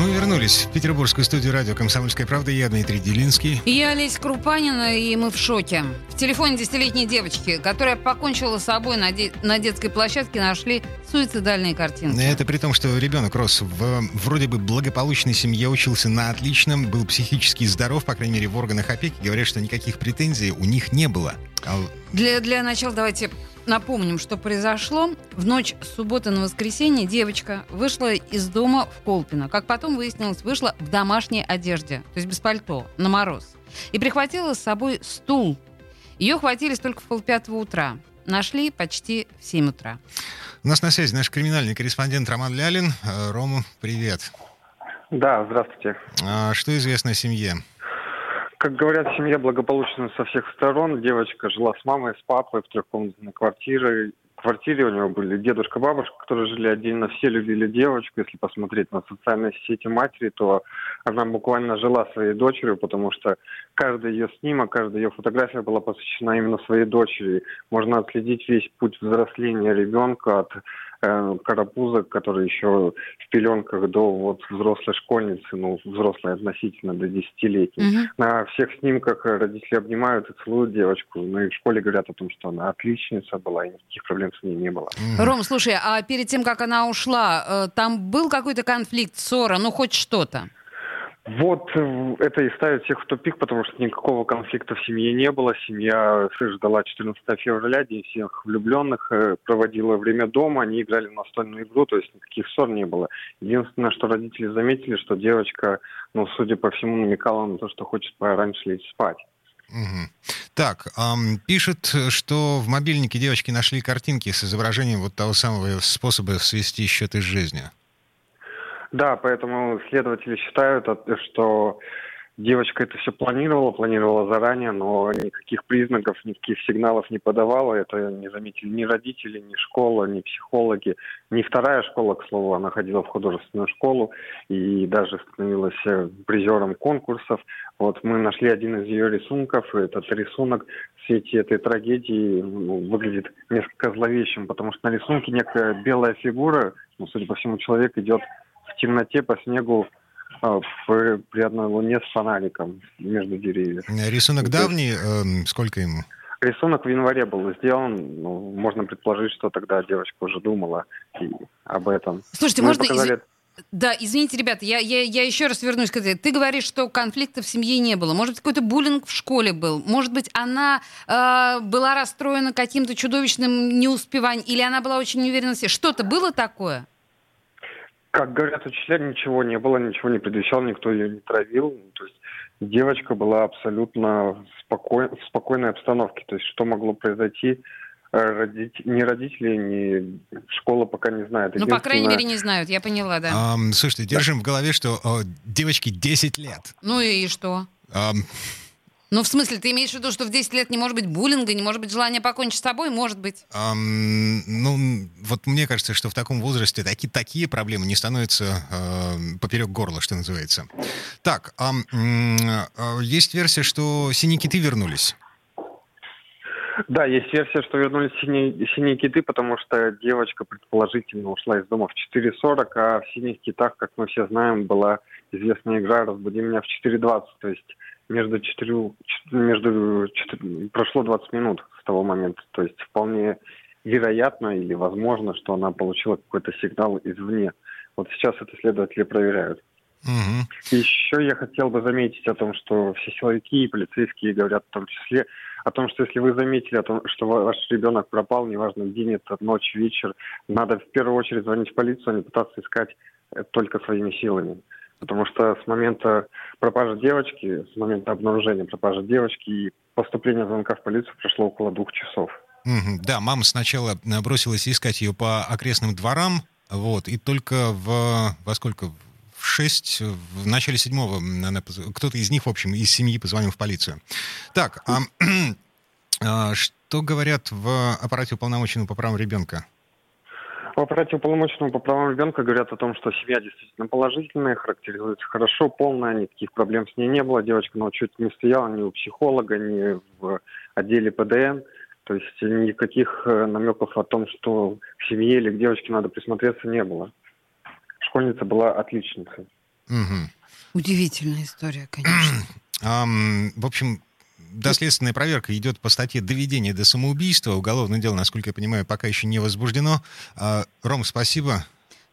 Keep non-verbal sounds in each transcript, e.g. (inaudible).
Мы вернулись в петербургскую студию радио «Комсомольская правда». Я Дмитрий Делинский. Я Олеся Крупанина, и мы в шоке. В телефоне десятилетней девочки, которая покончила с собой на, де- на детской площадке, нашли суицидальные картинки. Это при том, что ребенок рос в вроде бы благополучной семье, учился на отличном, был психически здоров, по крайней мере, в органах опеки. Говорят, что никаких претензий у них не было. А Для, для начала давайте напомним, что произошло. В ночь с субботы на воскресенье девочка вышла из дома в Колпино. Как потом выяснилось, вышла в домашней одежде, то есть без пальто, на мороз. И прихватила с собой стул. Ее хватились только в полпятого утра. Нашли почти в 7 утра. У нас на связи наш криминальный корреспондент Роман Лялин. Э, Рома, привет. Да, здравствуйте. А Что известно о семье? Как говорят, семья благополучна со всех сторон. Девочка жила с мамой, с папой в трехкомнатной квартире. В квартире у него были дедушка, бабушка, которые жили отдельно. Все любили девочку. Если посмотреть на социальные сети матери, то она буквально жила своей дочерью, потому что каждый ее снимок, каждая ее фотография была посвящена именно своей дочери. Можно отследить весь путь взросления ребенка от э, карапуза, который еще в пеленках до вот взрослой школьницы, ну, взрослой относительно до 10-летней. Мгм. На всех снимках родители обнимают и целуют девочку. Ну и в школе говорят о том, что она отличница была, и никаких проблем с ней не было. Мгм. Ром, слушай, а перед тем, как она ушла, э, там был какой-то конфликт, ссора, ну хоть что-то? Вот э, это и ставит всех в тупик, потому что никакого конфликта в семье не было. Семья ждала 14 февраля, день всех влюбленных, э, проводила время дома, они играли в настольную игру, то есть никаких ссор не было. Единственное, что родители заметили, что девочка, ну, судя по всему, намекала на то, что хочет пораньше лечь спать. Мгм. Так, ам, пишет, что в мобильнике девочки нашли картинки с изображением вот того самого способа свести счеты с жизнью. Да, поэтому следователи считают, от- что девочка это все планировала, планировала заранее, но никаких признаков, никаких сигналов не подавала. Это не заметили ни родители, ни школа, ни психологи, ни вторая школа, к слову, она ходила в художественную школу и даже становилась э, призером конкурсов. Вот мы нашли один из ее рисунков, и этот рисунок в свете этой трагедии ну, выглядит несколько зловещим, потому что на рисунке некая белая фигура, ну, судя по всему, человек идет темноте по снегу а, при, одной луне с фонариком между деревьев. Рисунок есть- давний, эм, сколько ему? Рисунок в январе был сделан. Ну, можно предположить, что тогда девочка уже думала и об этом. Слушайте, Мы можно... показали- изв- Да, извините, ребята, я, я, я еще раз вернусь к этой. Ты говоришь, что конфликта в семье не было. Может быть, какой-то буллинг в школе был. Может быть, она э, была расстроена каким-то чудовищным неуспеванием. Или она была очень неуверена в себе. Что-то было такое? Как говорят учителя, ничего не было, ничего не предвещало, никто ее не травил. То есть девочка была абсолютно в, спокой- в спокойной обстановке. То есть что могло произойти, э, родить- ни родители, ни школа пока не знают. Ну, по крайней мере, не знают. Я поняла, да. Ам, слушайте, держим в голове, что о, девочке 10 лет. Ну и что? Ам, Ну, в смысле, ты имеешь в виду, что в 10 лет не может быть буллинга, не может быть желания покончить с собой? Может быть. ам, ну, вот мне кажется, что в таком возрасте такие, такие проблемы не становятся э, поперек горла, что называется. Так, м, э, есть версия, что синие киты вернулись. Да, есть версия, что вернулись синие, синие киты, потому что девочка предположительно ушла из дома в 4.40, а в синих китах, как мы все знаем, была известная игра «Разбуди меня в 4.20», то есть между 4, между 4 прошло 20 минут с того момента, то есть вполне вероятно или возможно, что она получила какой-то сигнал извне. Вот сейчас это следователи проверяют. И Еще я хотел бы заметить о том, что все силовики и полицейские говорят в том числе о том, что если вы заметили, о том, что ваш ребенок пропал, неважно, день это, ночь, вечер, надо в первую очередь звонить в полицию, а не пытаться искать э, только своими силами. Потому что с момента пропажи девочки, с момента обнаружения пропажи девочки и поступления звонка в полицию прошло около двух часов. Да, мама сначала бросилась искать ее по окрестным дворам, вот, и только в, во сколько, в шесть, в начале седьмого кто-то из них, в общем, из семьи позвонил в полицию. Так, а, (clears throat) а, что говорят в аппарате уполномоченного по правам ребенка? По оперативно-полномочному по правам ребенка говорят о том, что семья действительно положительная, характеризуется хорошо, полная, никаких проблем с ней не было. Девочка ну, чуть не стояла ни у психолога, ни в отделе ПДН. То есть никаких э, намеков о том, что к семье или к девочке надо присмотреться, не было. Школьница была отличницей. Угу. Удивительная история, конечно. в общем, доследственная проверка идет по статье «Доведение до самоубийства». Уголовное дело, насколько я понимаю, пока еще не возбуждено. А, Ром, спасибо.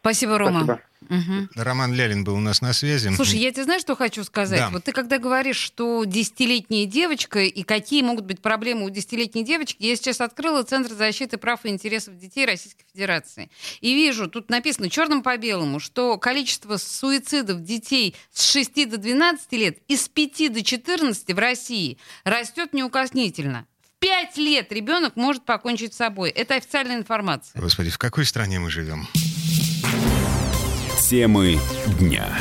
Спасибо, Рома. Спасибо. Угу. Роман Лялин был у нас на связи. Слушай, я тебе знаешь, что хочу сказать? Да. Вот ты когда говоришь, что десятилетняя девочка и какие могут быть проблемы у десятилетней девочки, я сейчас открыла Центр защиты прав и интересов детей Российской Федерации. И вижу, тут написано черным по белому, что количество суицидов детей с 6 до 12 лет и с 5 до 14 в России растет неукоснительно. В 5 лет ребенок может покончить с собой. Это официальная информация. Господи, в какой стране мы живем? Темы дня.